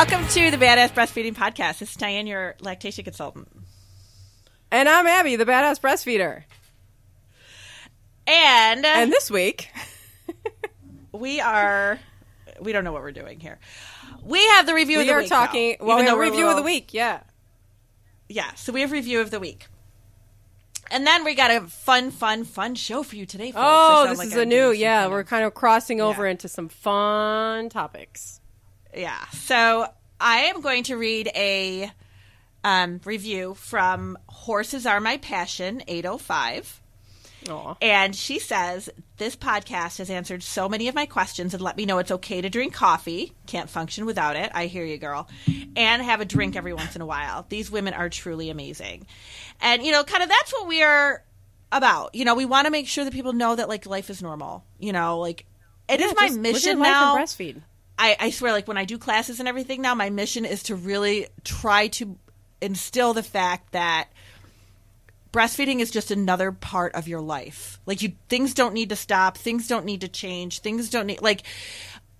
Welcome to the Badass Breastfeeding Podcast. This is Diane, your lactation consultant. And I'm Abby, the badass breastfeeder. And, uh, And this week, we are, we don't know what we're doing here. We have the review of we the are week. talking. though, Well, we have we're a review of the week. Yeah. Yeah, so we have review of the week. And then we got a fun, fun, fun show for you today. Folks. Oh, this like is I'm a new. Yeah, kind we're kind of crossing over Yeah. into some fun topics. Yeah. So I am going to read a um, review from Horses Are My Passion 805. Aw. And she says, This podcast has answered so many of my questions and let me know it's okay to drink coffee. Can't function without it. I hear you, girl. And have a drink every once in a while. These women are truly amazing. And, you know, kind of that's what we are about. You know, we want to make sure that people know that, like, life is normal. You know, like, it is Yeah, my just live mission now. breastfeed. I, I swear, like when I do classes and everything now, my mission is to really try to instill the fact that breastfeeding is just another part of your life. Like you, things don't need to stop. Things don't need to change. Things don't need like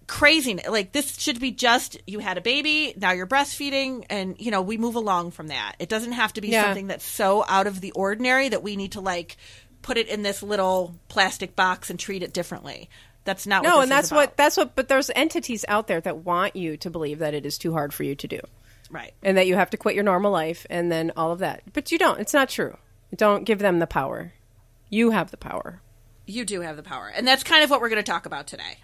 craziness. Like this should be just you had a baby, now you're breastfeeding, and you know we move along from that. It doesn't have to be Yeah. something that's so out of the ordinary that we need to like put it in this little plastic box and treat it differently. That's not what No, and that's what that's what. But there's entities out there that want you to believe that it is too hard for you to do, right. and that you have to quit your normal life, and then all of that. But you don't. It's not true. Don't give them the power. You have the power. You do have the power. And that's kind of what we're going to talk about today.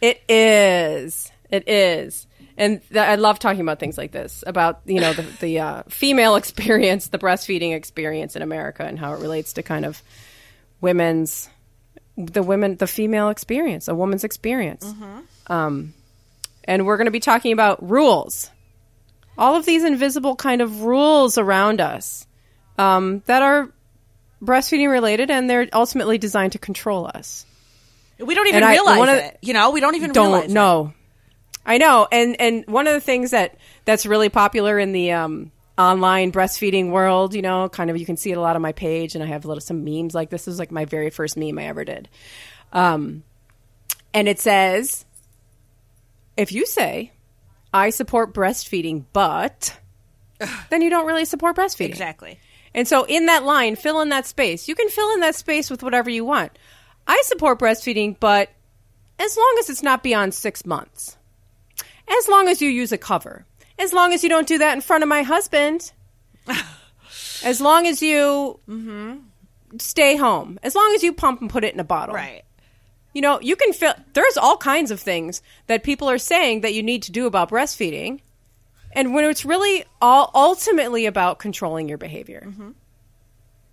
It is. It is. And th- I love talking about things like this about you know the, the uh, female experience, the breastfeeding experience in America, and how it relates to kind of women's the women the female experience, a woman's experience. Um, and we're going to be talking about rules, all of these invisible kind of rules around us um, that are breastfeeding related, and they're ultimately designed to control us We don't even And I- realize one of- it. You know, we don't even don't realize it. know. I know, and and one of the things that that's really popular in the um, online breastfeeding world, you know, kind of you can see it a lot on my page, and I have a little some memes like this is like my very first meme I ever did, um, and it says, if you say, I support breastfeeding, but then you don't really support breastfeeding. Exactly. And so in that line, fill in that space. You can fill in that space with whatever you want. I support breastfeeding, but as long as it's not beyond six months, as long as you use a cover, as long as you don't do that in front of my husband, as long as you mm-hmm, stay home, as long as you pump and put it in a bottle. Right. You know, you can feel there's all kinds of things that people are saying that you need to do about breastfeeding. And when it's really all ultimately about controlling your behavior. Mm-hmm.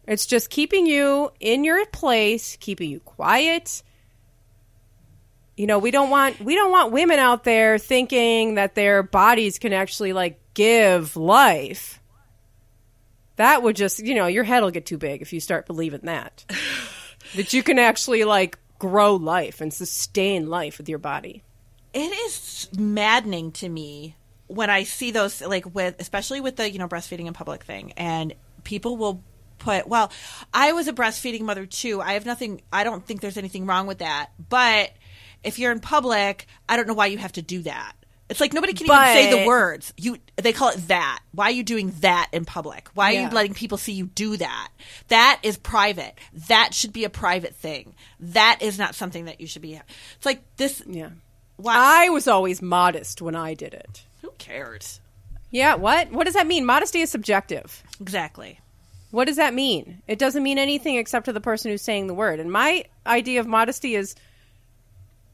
It's just keeping you in your place, keeping you quiet. You know, we don't want we don't want women out there thinking that their bodies can actually like give life. That would just, you know, your head will get too big if you start believing that. that you can actually like grow life and sustain life with your body. It is maddening to me when I see those, like, with, especially with the, you know, breastfeeding in public thing. And people will put, well, I was a breastfeeding mother too. I have nothing, I don't think there's anything wrong with that. But if you're in public, I don't know why you have to do that. It's like nobody can even say the words. You they call it that. Why are you doing that in public? Why are Yeah. you letting people see you do that? That is private. That should be a private thing. That is not something that you should be. It's like this. Yeah. Why? I was always modest when I did it. Who cares? Yeah, what? What does that mean? Modesty is subjective. Exactly. What does that mean? It doesn't mean anything except to the person who's saying the word. And my idea of modesty is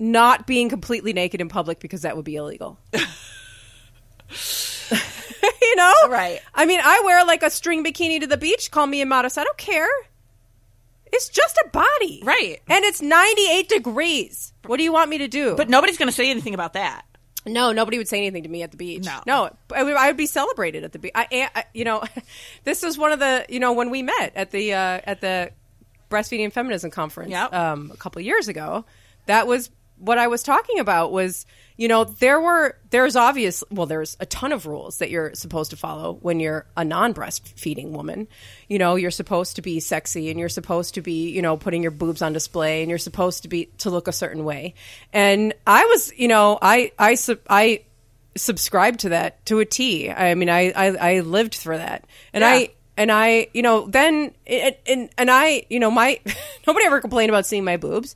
not being completely naked in public because that would be illegal. you know? Right. I mean, I wear like a string bikini to the beach. Call me immodest. I don't care. It's just a body. Right. And it's 98 degrees. What do you want me to do? But nobody's going to say anything about that. No, nobody would say anything to me at the beach. No. no, I would, I would be celebrated at the beach. I, I, you know, this was one of the, you know, when we met at the uh, at the breastfeeding and feminism conference Yep. um, a couple years ago. That was what I was talking about. Was you know there were there's obvious well there's a ton of rules that you're supposed to follow when you're a non-breastfeeding woman. You know you're supposed to be sexy and you're supposed to be you know putting your boobs on display and you're supposed to be to look a certain way. And I was you know I I I subscribed to that to a T. I mean, I I, I lived through that, and Yeah. I and I, you know, then and and, and I, you know, my nobody ever complained about seeing my boobs.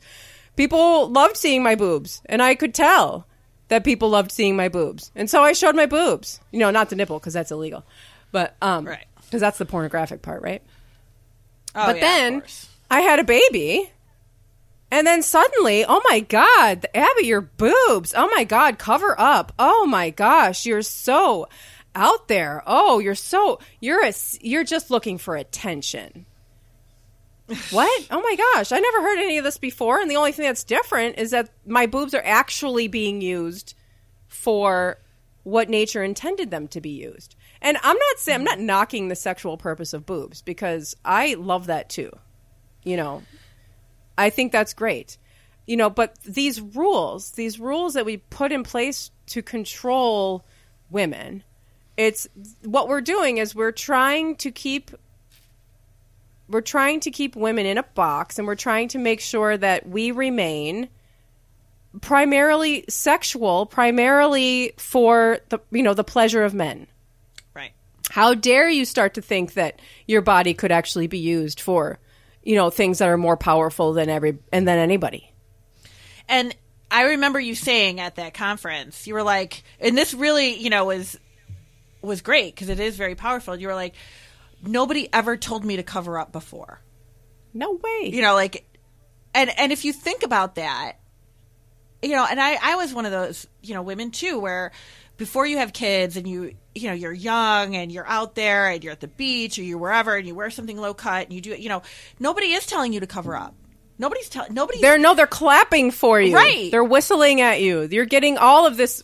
People loved seeing my boobs, and I could tell that people loved seeing my boobs, and so I showed my boobs. You know, not the nipple because that's illegal, but um, Right. because that's the pornographic part, right? Oh, but yeah, then. I had a baby. And then suddenly, oh my God, Abby, your boobs. Oh my God, cover up. Oh my gosh, you're so out there. Oh, you're so, you're a, you're just looking for attention. What? Oh my gosh, I never heard any of this before. And the only thing that's different is that my boobs are actually being used for what nature intended them to be used. And I'm not saying, I'm not knocking the sexual purpose of boobs because I love that too. You know, I think that's great. You know, but these rules, these rules that we put in place to control women, it's what we're doing is we're trying to keep we're trying to keep women in a box and we're trying to make sure that we remain primarily sexual, primarily for the you know, the pleasure of men. Right. How dare you start to think that your body could actually be used for, you know, things that are more powerful than every and than anybody. And I remember you saying at that conference, you were like, and this really, you know, was was great because it is very powerful. You were like, nobody ever told me to cover up before. No way. You know, like, and and if you think about that, you know, and I I was one of those you know women too where before you have kids and you you know you're young and you're out there and you're at the beach or you're wherever and you wear something low cut and you do it you know nobody is telling you to cover up. Nobody's telling nobody. They're no, they're clapping for you. Right. They're whistling at you. You're getting all of this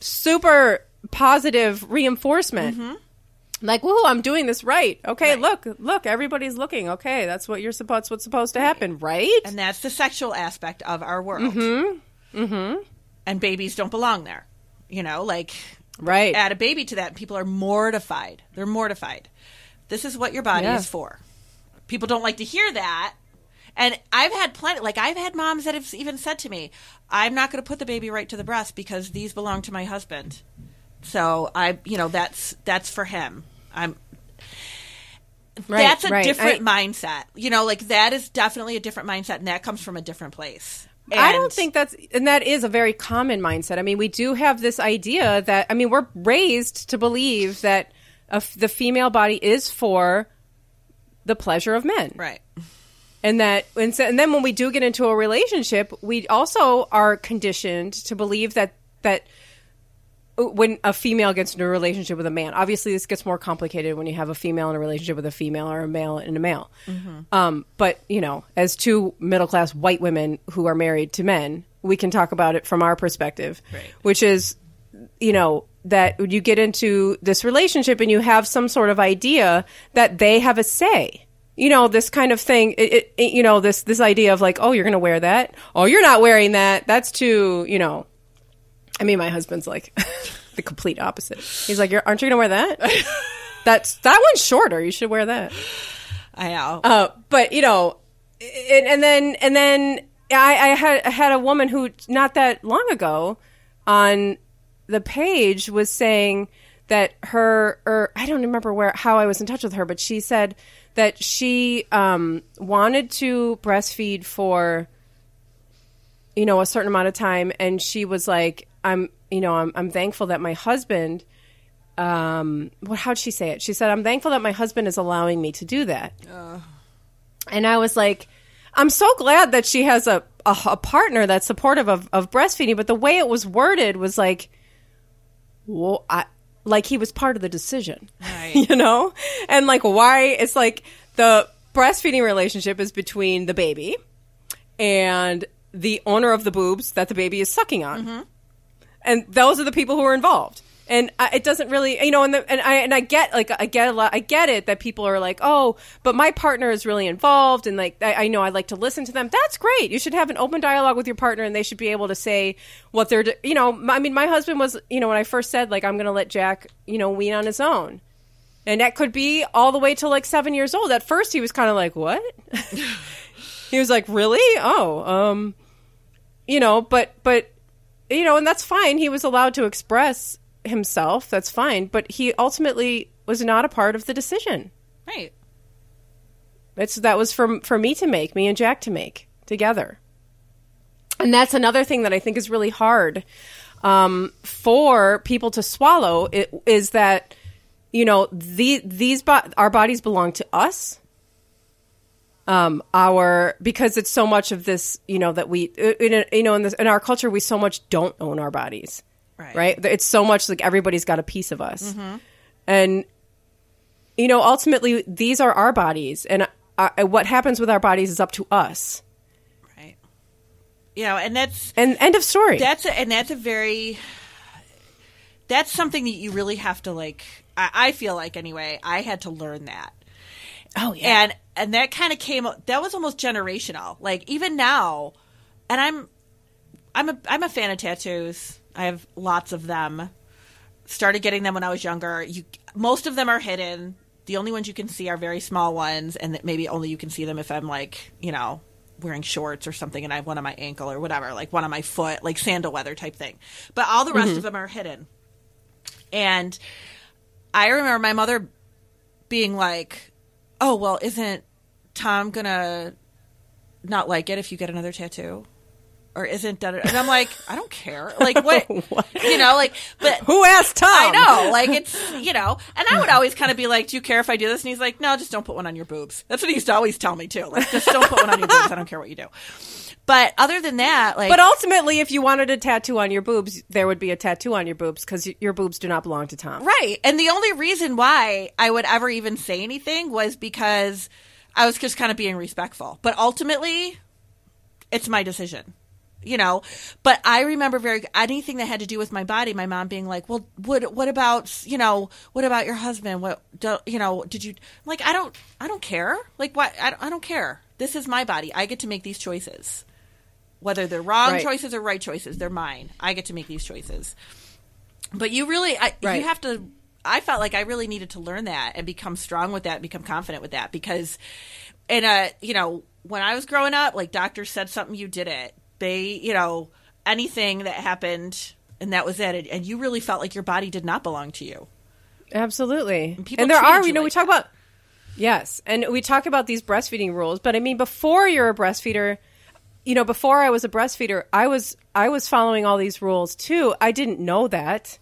super positive reinforcement. Mm-hmm. Like, woohoo, I'm doing this right. Okay. Right. look, look, everybody's looking. Okay, that's what you're supposed what's supposed to happen, right? and that's the sexual aspect of our world. Mm-hmm. Mm-hmm. And babies don't belong there. You know, like right. add a baby to that, and people are mortified. They're mortified. This is what your body Yeah. is for. People don't like to hear that. And I've had plenty, like I've had moms that have even said to me, "I'm not going to put the baby right to the breast because these belong to my husband." So I, you know, that's that's for him. I'm. Right, that's a right. different I- mindset. You know, like that is definitely a different mindset, and that comes from a different place. I don't think that's, and that is a very common mindset. I mean, we do have this idea that, I mean, we're raised to believe that a the female body is for the pleasure of men. right. And that, and, so, and then when we do get into a relationship, we also are conditioned to believe that, that when a female gets into a relationship with a man, obviously this gets more complicated when you have a female in a relationship with a female or a male in a male. Um, but you know, as two middle class white women who are married to men, we can talk about it from our perspective, Right. which is, you know, that you get into this relationship and you have some sort of idea that they have a say. You know, this kind of thing. It, it- you know, this this idea of like, oh, you're going to wear that. Oh, you're not wearing that. That's too. You know, I mean, my husband's like the complete opposite. He's like, aren't you going to wear that? That's that one's shorter. You should wear that. I know. Uh, but you know, and, and then and then I, I had I had a woman who not that long ago on the page was saying that her or I don't remember where how I was in touch with her, but she said that she um, wanted to breastfeed for you know a certain amount of time, and she was like, "I'm you know I'm I'm thankful that my husband." Um, what how'd she say it? She said, "I'm thankful that my husband is allowing me to do that." And I was like, I'm so glad that she has a, a, a partner that's supportive of, of breastfeeding, but the way it was worded was like, well, I, like he was part of the decision, Right. you know? And like, why? It's like the breastfeeding relationship is between the baby and the owner of the boobs that the baby is sucking on. And those are the people who are involved. And it doesn't really, you know, and, the, and I and I get like I get a lot, I get it that people are like, oh, but my partner is really involved, and like I, I know I like to listen to them. That's great. You should have an open dialogue with your partner, and they should be able to say what they're, you know. I mean, my husband was, you know, when I first said like I'm going to let Jack, you know, wean on his own, and that could be all the way till like seven years old. At first, he was kind of like, what? he was like, really? Oh, um, you know, but but you know, and that's fine. He was allowed to express himself. That's fine. But he ultimately was not a part of the decision. Right. It's that was for for me to make, me and Jack to make together. And that's another thing that I think is really hard um, for people to swallow. It, is that you know the these bo- our bodies belong to us. Um, our because it's so much of this, you know, that we, in, you know, in, this, in our culture, we so much don't own our bodies, Right. right? It's so much like everybody's got a piece of us, and you know, ultimately, these are our bodies, and uh, what happens with our bodies is up to us. Right. You know, and that's And end of story. that's a, and that's a very that's something that you really have to like I, I feel like anyway i had to learn that oh yeah, and and that kind of came that was almost generational. Like even now and i'm i'm a i'm a fan of tattoos. I have lots of them. Started getting them when i was younger. You most of them are hidden. The only ones you can see are very small ones and that maybe only you can see them if i'm like you know wearing shorts or something and i have one on my ankle or whatever like one on my foot like sandal weather type thing. But all the rest mm-hmm. of them are hidden. And I remember my mother being like, "Oh, well, isn't Tom gonna not like it if you get another tattoo?" Or isn't that? And I'm like, I don't care. Like what, you know? Like, but Who asked Tom? I know, like it's you know. And I would always kind of be like, "Do you care if I do this?" And he's like, "No, just don't put one on your boobs." That's what he used to always tell me too. Like, just don't put one on your boobs. I don't care what you do. But other than that, like, But ultimately, if you wanted a tattoo on your boobs, there would be a tattoo on your boobs because your boobs do not belong to Tom. Right. And the only reason why I would ever even say anything was because I was just kind of being respectful. But ultimately, it's my decision. You know, but I remember very anything that had to do with my body. My mom being like, "Well, what what about you know what about your husband? What do, you know? Did you like? I don't I don't care. Like what? I don't, I don't care. This is my body. I get to make these choices, whether they're wrong Right. choices or right choices. They're mine. I get to make these choices. But you really, I, Right. you have to. I felt like I really needed to learn that and become strong with that, and become confident with that because, in a uh, you know, when I was growing up, like doctors said something, you did it. They, you know, anything that happened, and that was it. And you really felt like your body did not belong to you. Absolutely. people And there are, you know, we like talk about, yes, and we talk about these breastfeeding rules, but I mean, before you're a breastfeeder, you know, before I was a breastfeeder, I was, I was following all these rules too. I didn't know that.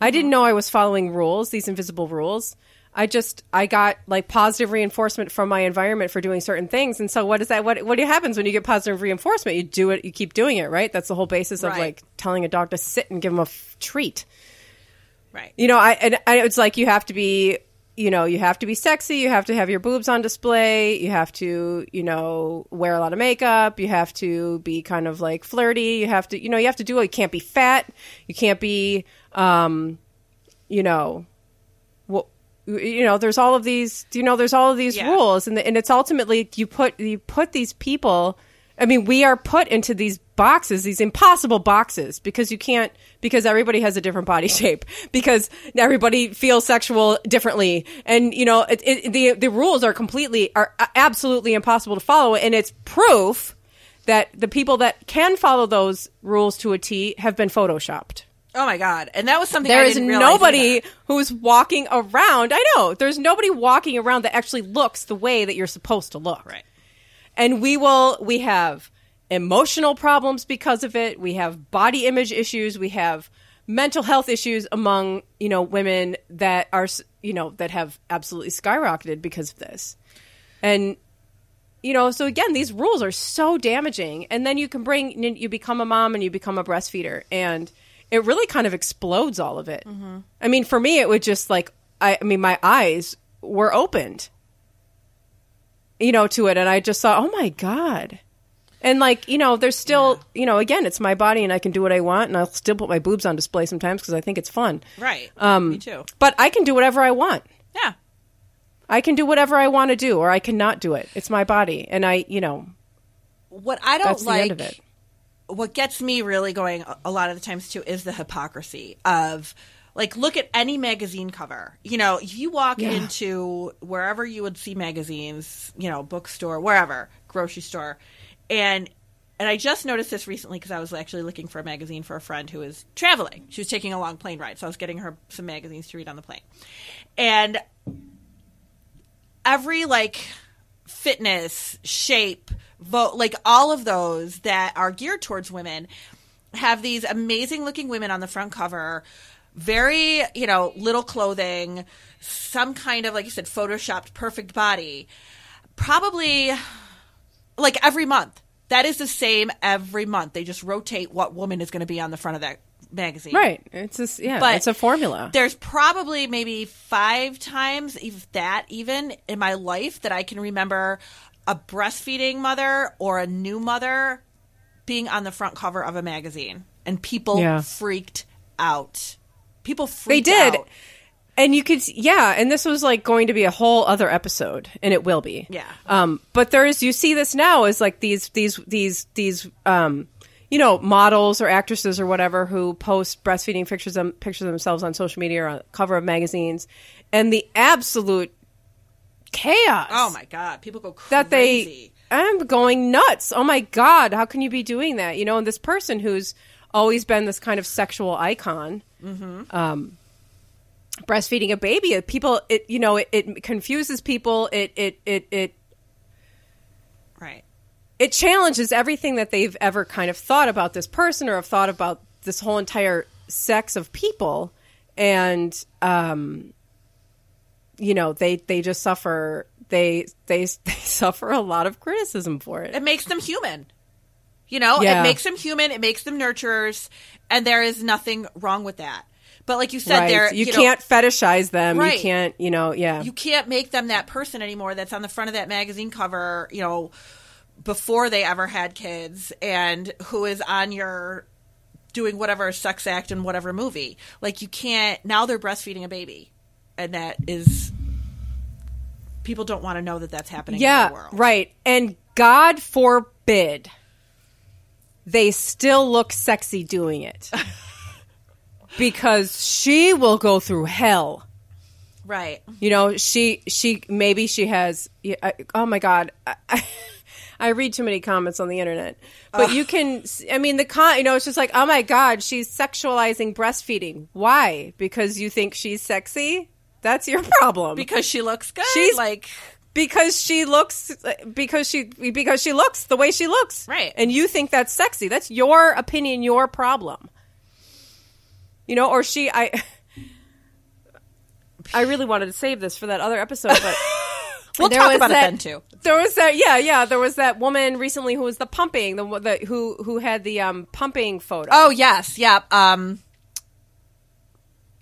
I didn't know I was following rules, these invisible rules. I just I got like positive reinforcement from my environment for doing certain things. And so what is that what what happens when you get positive reinforcement? You do it, you keep doing it, right? That's the whole basis of Right. like telling a dog to sit and give him a f- treat. Right. You know, I and, and it's like you have to be, you know, you have to be sexy, you have to have your boobs on display, you have to, you know, wear a lot of makeup, you have to be kind of like flirty, you have to, you know, you have to do it. You can't be fat, you can't be, um, you know, what. You know, there's all of these. You know, there's all of these Yeah. rules, and the, and it's ultimately you put you put these people. I mean, we are put into these boxes, these impossible boxes, because you can't, because everybody has a different body shape, because everybody feels sexual differently, and you know, it, it, the the rules are completely, are absolutely impossible to follow, and it's proof that the people that can follow those rules to a T have been photoshopped. Oh my god! And that was something There I didn't realize nobody either. who's walking around. I know there's nobody walking around that actually looks the way that you're supposed to look. Right. And we will. We have emotional problems because of it. We have body image issues. We have mental health issues among you know women that are you know that have absolutely skyrocketed because of this. And you know, so again, these rules are so damaging. And then you can bring, you become a mom and you become a breastfeeder, and it really kind of explodes all of it. Mm-hmm. I mean, for me, it would just like, I, I mean, my eyes were opened, you know, to it, and I just thought, oh my god. And like, you know, there's still, you know, again, it's my body and I can do what I want, and I'll still put my boobs on display sometimes because I think it's fun. Right. Um, Me too. But I can do whatever I want. Yeah. I can do whatever I want to do, or I cannot do it. It's my body, and I, you know, What I don't that's like the end of it. what gets me really going a- a lot of the times too is the hypocrisy of like look at any magazine cover you know you walk Yeah. into wherever you would see magazines you know bookstore wherever grocery store and and I just noticed this recently because I was actually looking for a magazine for a friend who was traveling. She was taking a long plane ride, so I was getting her some magazines to read on the plane. And every like fitness, shape, Vogue, like all of those that are geared towards women have these amazing looking women on the front cover, very, you know, little clothing, some kind of, like you said, photoshopped perfect body. Probably like every month. That is the same every month. They just rotate what woman is going to be on the front of that magazine. Right. It's just yeah. But it's a formula. There's probably maybe five times, if that even, in my life that I can remember a breastfeeding mother or a new mother being on the front cover of a magazine, and people Yeah. freaked out. People freaked They did. out. And you could, yeah, and this was like going to be a whole other episode, and it will be. Yeah. Um, but there's, you see this now is like these, these, these, these, um, you know, models or actresses or whatever who post breastfeeding pictures of, pictures of themselves on social media or on cover of magazines, and the absolute chaos. Oh my god, people go crazy. that they I'm going nuts. Oh my god, how can you be doing that? You know, and this person who's always been this kind of sexual icon, um, breastfeeding a baby. People, it you know, it, it confuses people. It it it it right. it challenges everything that they've ever kind of thought about this person or have thought about this whole entire sex of people and um you know they they just suffer they they they suffer a lot of criticism for it It makes them human. You know, Yeah. it makes them human. It makes them nurturers, and there is nothing wrong with that. But like you said, right there you, know, can't fetishize them Right. you can't you know yeah you can't make them that person anymore that's on the front of that magazine cover, you know, before they ever had kids and who is on your doing whatever sex act in whatever movie. Like you can't now they're breastfeeding a baby. And that is people don't want to know that that's happening in yeah the world. right and god forbid they still look sexy doing it because she will go through hell. Right. you know she she maybe she has I, oh my god I, I, I read too many comments on the internet. But you can i mean the con you know it's just like oh my god she's sexualizing breastfeeding. Why? Because you think she's sexy? That's your problem. Because she looks good. She's- like because she looks because she because she looks the way she looks. Right. and you think that's sexy. That's your opinion your problem you know or she i i really wanted to save this for that other episode but we'll there talk was about that- it then too. there was that yeah yeah there was that woman recently who was the pumping the, the who who had the um pumping photo Oh yes, yeah. Um.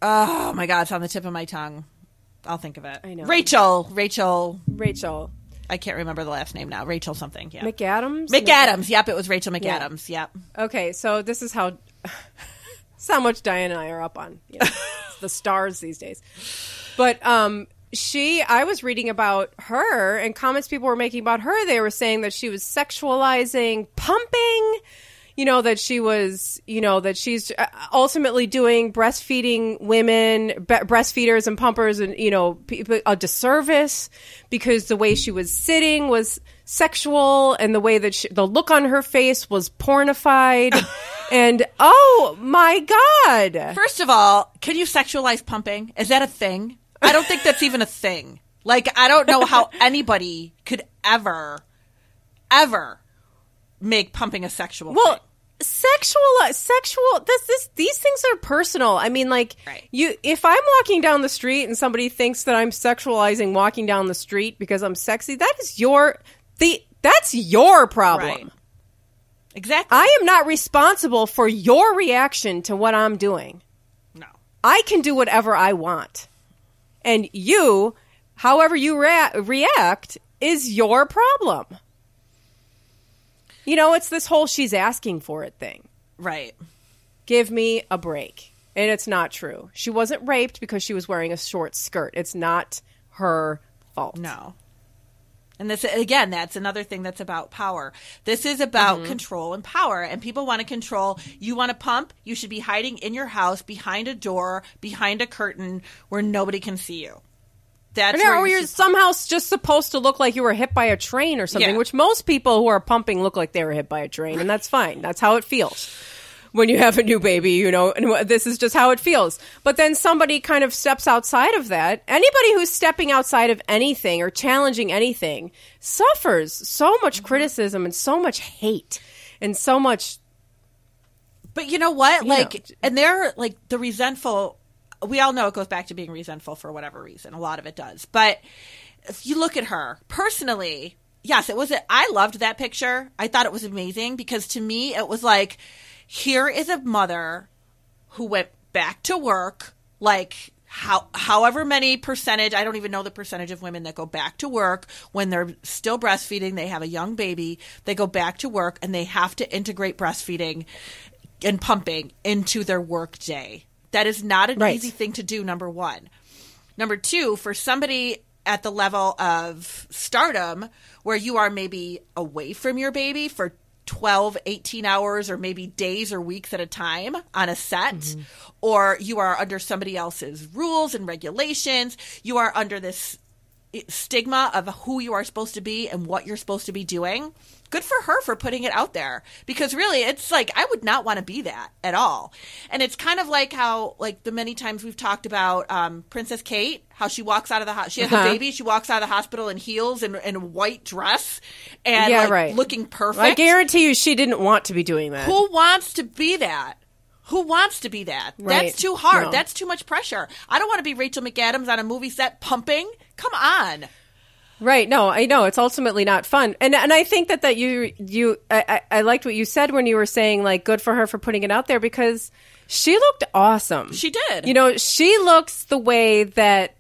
Oh my god, it's on the tip of my tongue. I'll think of it. I know. Rachel. Rachel. rachel I can't remember the last name now. Rachel something. Yeah. mcadams McAdams. Yep, it was Rachel Yeah. McAdams. Yep. Okay, so this is how how much Diane and I are up on you know, the stars these days. But um she I was reading about her and comments people were making about her. They were saying that she was sexualizing pumping, you know that she was, you know that she's uh, ultimately doing breastfeeding women, be- breastfeeders and pumpers and you know people a disservice because the way she was sitting was sexual and the way that she, the look on her face was pornified and oh my god First of all, can you sexualize pumping? Is that a thing? I don't think that's even a thing. Like, I don't know how anybody could ever, ever make pumping a sexual well thing. sexual sexual this this these things are personal i mean like Right. you if i'm walking down the street and somebody thinks that i'm sexualizing walking down the street because i'm sexy that is your the that's your problem Right. Exactly. i am not responsible for your reaction to what i'm doing no. I can do whatever I want. And you, however you rea- react, is your problem. You know, it's this whole she's asking for it thing. Right. Give me a break. And it's not true. She wasn't raped because she was wearing a short skirt. It's not her fault. No. And this again, that's another thing that's about power. This is about Mm-hmm. control and power, and people want to control. You want to pump, you should be hiding in your house behind a door, behind a curtain where nobody can see you. That's Yeah, where or you're you're somehow just supposed to look like you were hit by a train or something, Yeah. which most people who are pumping look like they were hit by a train, and that's fine. That's how it feels when you have a new baby, you know, and this is just how it feels. But then somebody kind of steps outside of that. Anybody who's stepping outside of anything or challenging anything suffers so Mm-hmm. much criticism and so much hate and so much. But you know what? You Like, know. and they're like the resentful. We all know it goes back to being resentful for whatever reason. A lot of it does. But if you look at her personally, yes, it was. A, I loved that picture. I thought it was amazing because to me, it was like, here is a mother who went back to work, like how however many percentage I don't even know the percentage of women that go back to work when they're still breastfeeding, they have a young baby, they go back to work and they have to integrate breastfeeding and pumping into their work day. That is not an Right. easy thing to do, number one. Number two, for somebody at the level of stardom where you are maybe away from your baby for 12, 18 hours or maybe days or weeks at a time on a set, or you are under somebody else's rules and regulations, you are under this stigma of who you are supposed to be and what you're supposed to be doing. Good for her for putting it out there because really it's like I would not want to be that at all. And it's kind of like how like the many times we've talked about um, Princess Kate, how she walks out of the house, she has Uh-huh. a baby, she walks out of the hospital in heels and in a white dress and Yeah, like, right. looking perfect. I guarantee you, she didn't want to be doing that. Who wants to be that? Who wants to be that? Right. That's too hard. No. That's too much pressure. I don't want to be Rachel McAdams on a movie set pumping. Come on. Right. No, I know it's ultimately not fun, and and I think that that you you I, I liked what you said when you were saying like good for her for putting it out there because she looked awesome. She did. You know, she looks the way that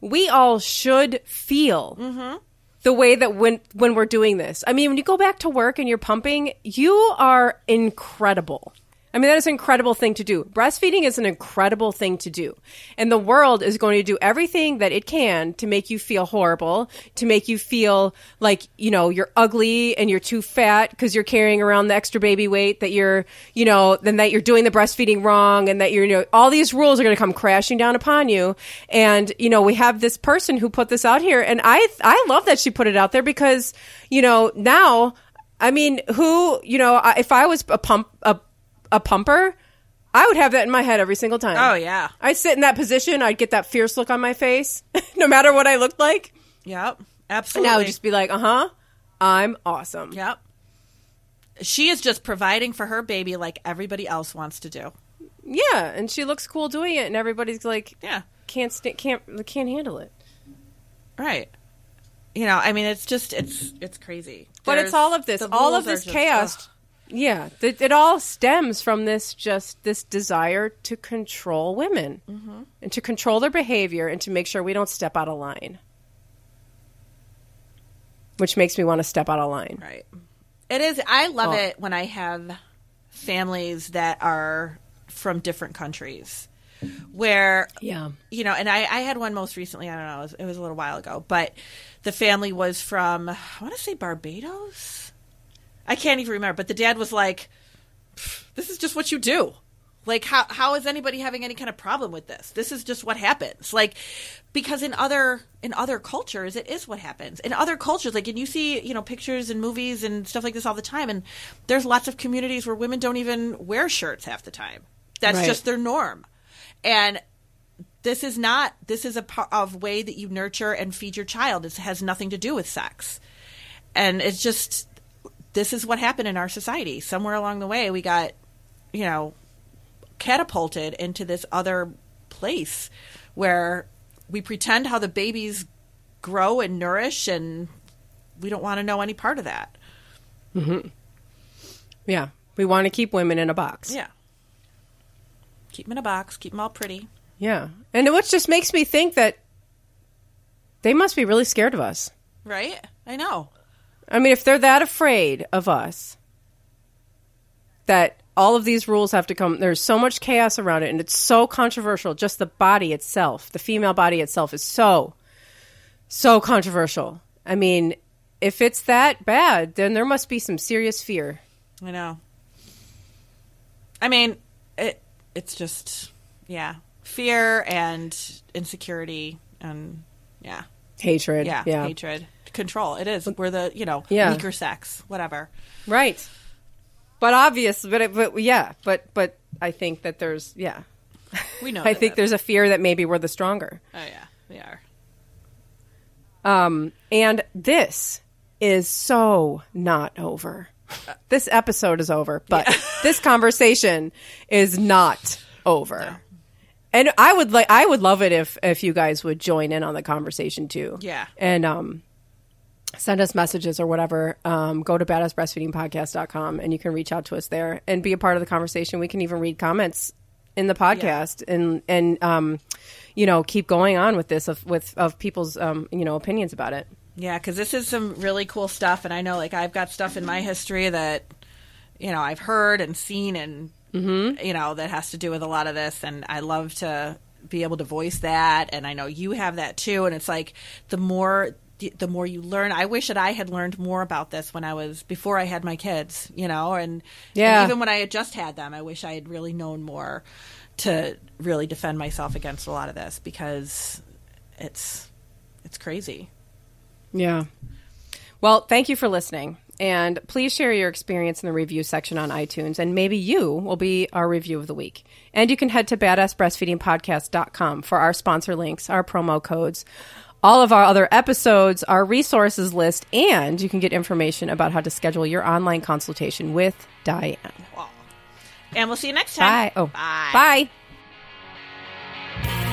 we all should feel. Mm-hmm. The way that when when we're doing this, I mean, when you go back to work and you're pumping, you are incredible. I mean, that is an incredible thing to do. Breastfeeding is an incredible thing to do. And the world is going to do everything that it can to make you feel horrible, to make you feel like, you know, you're ugly and you're too fat because you're carrying around the extra baby weight, that you're, you know, then that you're doing the breastfeeding wrong and that you're, you know, all these rules are going to come crashing down upon you. And, you know, we have this person who put this out here. And I, I love that she put it out there because, you know, now, I mean, who, you know, if I was a pump, a, a pumper, I would have that in my head every single time. Oh, yeah. I'd sit in that position. I'd get that fierce look on my face, no matter what I looked like. Yep. Absolutely. And I would just be like, uh huh, I'm awesome. Yep. She is just providing for her baby like everybody else wants to do. Yeah, and she looks cool doing it, and everybody's like, Yeah. can't st- can't can't handle it. Right. You know, I mean, it's just it's it's crazy. But There's- it's all of this, all of this chaos. ugh. Yeah, it, it all stems from this just this desire to control women Mm-hmm. and to control their behavior and to make sure we don't step out of line. Which makes me want to step out of line. Right. It is. I love Oh. it when I have families that are from different countries, where Yeah. you know, and I, I had one most recently. I don't know. It was, it was a little while ago, but the family was from I want to say Barbados. I can't even remember. But the dad was like, "This is just what you do." Like how how is anybody having any kind of problem with this? This is just what happens. Like because in other in other cultures it is what happens. In other cultures like and you see, you know, pictures and movies and stuff like this all the time and there's lots of communities where women don't even wear shirts half the time. That's Right. just their norm. And this is not this is a part of way that you nurture and feed your child. It has nothing to do with sex. And it's just this is what happened in our society. Somewhere along the way we got, you know, catapulted into this other place where we pretend how the babies grow and nourish and we don't want to know any part of that. Mm-hmm. Yeah. We want to keep women in a box. Yeah. Keep them in a box, keep them all pretty. Yeah. And which just makes me think that they must be really scared of us. Right? I know. I mean, if they're that afraid of us, that all of these rules have to come, there's so much chaos around it, and it's so controversial. Just the body itself, the female body itself, is so, so controversial. I mean, if it's that bad, then there must be some serious fear. I know. I mean, it it's just yeah, fear and insecurity and Yeah. Hatred. Yeah. Yeah, Hatred. Control. It is. We're the, you know, Yeah. weaker sex. Whatever. right. But obvious, but it, but yeah, but but I think that there's yeah, We know I think there's a fear that maybe we're the stronger. Oh, yeah. We are. Um, and this is so not over. This episode is over, but this conversation is not over. And I would like I would love it if if you guys would join in on the conversation too. Yeah. And um send us messages or whatever. Um, go to badassbreastfeedingpodcast.com and you can reach out to us there and be a part of the conversation. We can even read comments in the podcast and and um you know keep going on with this of with of people's um you know opinions about it. Yeah, because this is some really cool stuff, and I know like I've got stuff in my history that you know I've heard and seen, and Mm-hmm. you know that has to do with a lot of this, and I love to be able to voice that, and I know you have that too, and it's like the more the more you learn. I wish that I had learned more about this when I was before I had my kids, you know, and, Yeah. and even when I had just had them, I wish I had really known more to really defend myself against a lot of this because it's it's crazy. Yeah. Well, thank you for listening. And please share your experience in the review section on iTunes, and maybe you will be our review of the week. And you can head to badassbreastfeedingpodcast.com for our sponsor links, our promo codes, all of our other episodes, our resources list, and you can get information about how to schedule your online consultation with Diane. And we'll see you next time. Bye. Oh, Bye. Bye.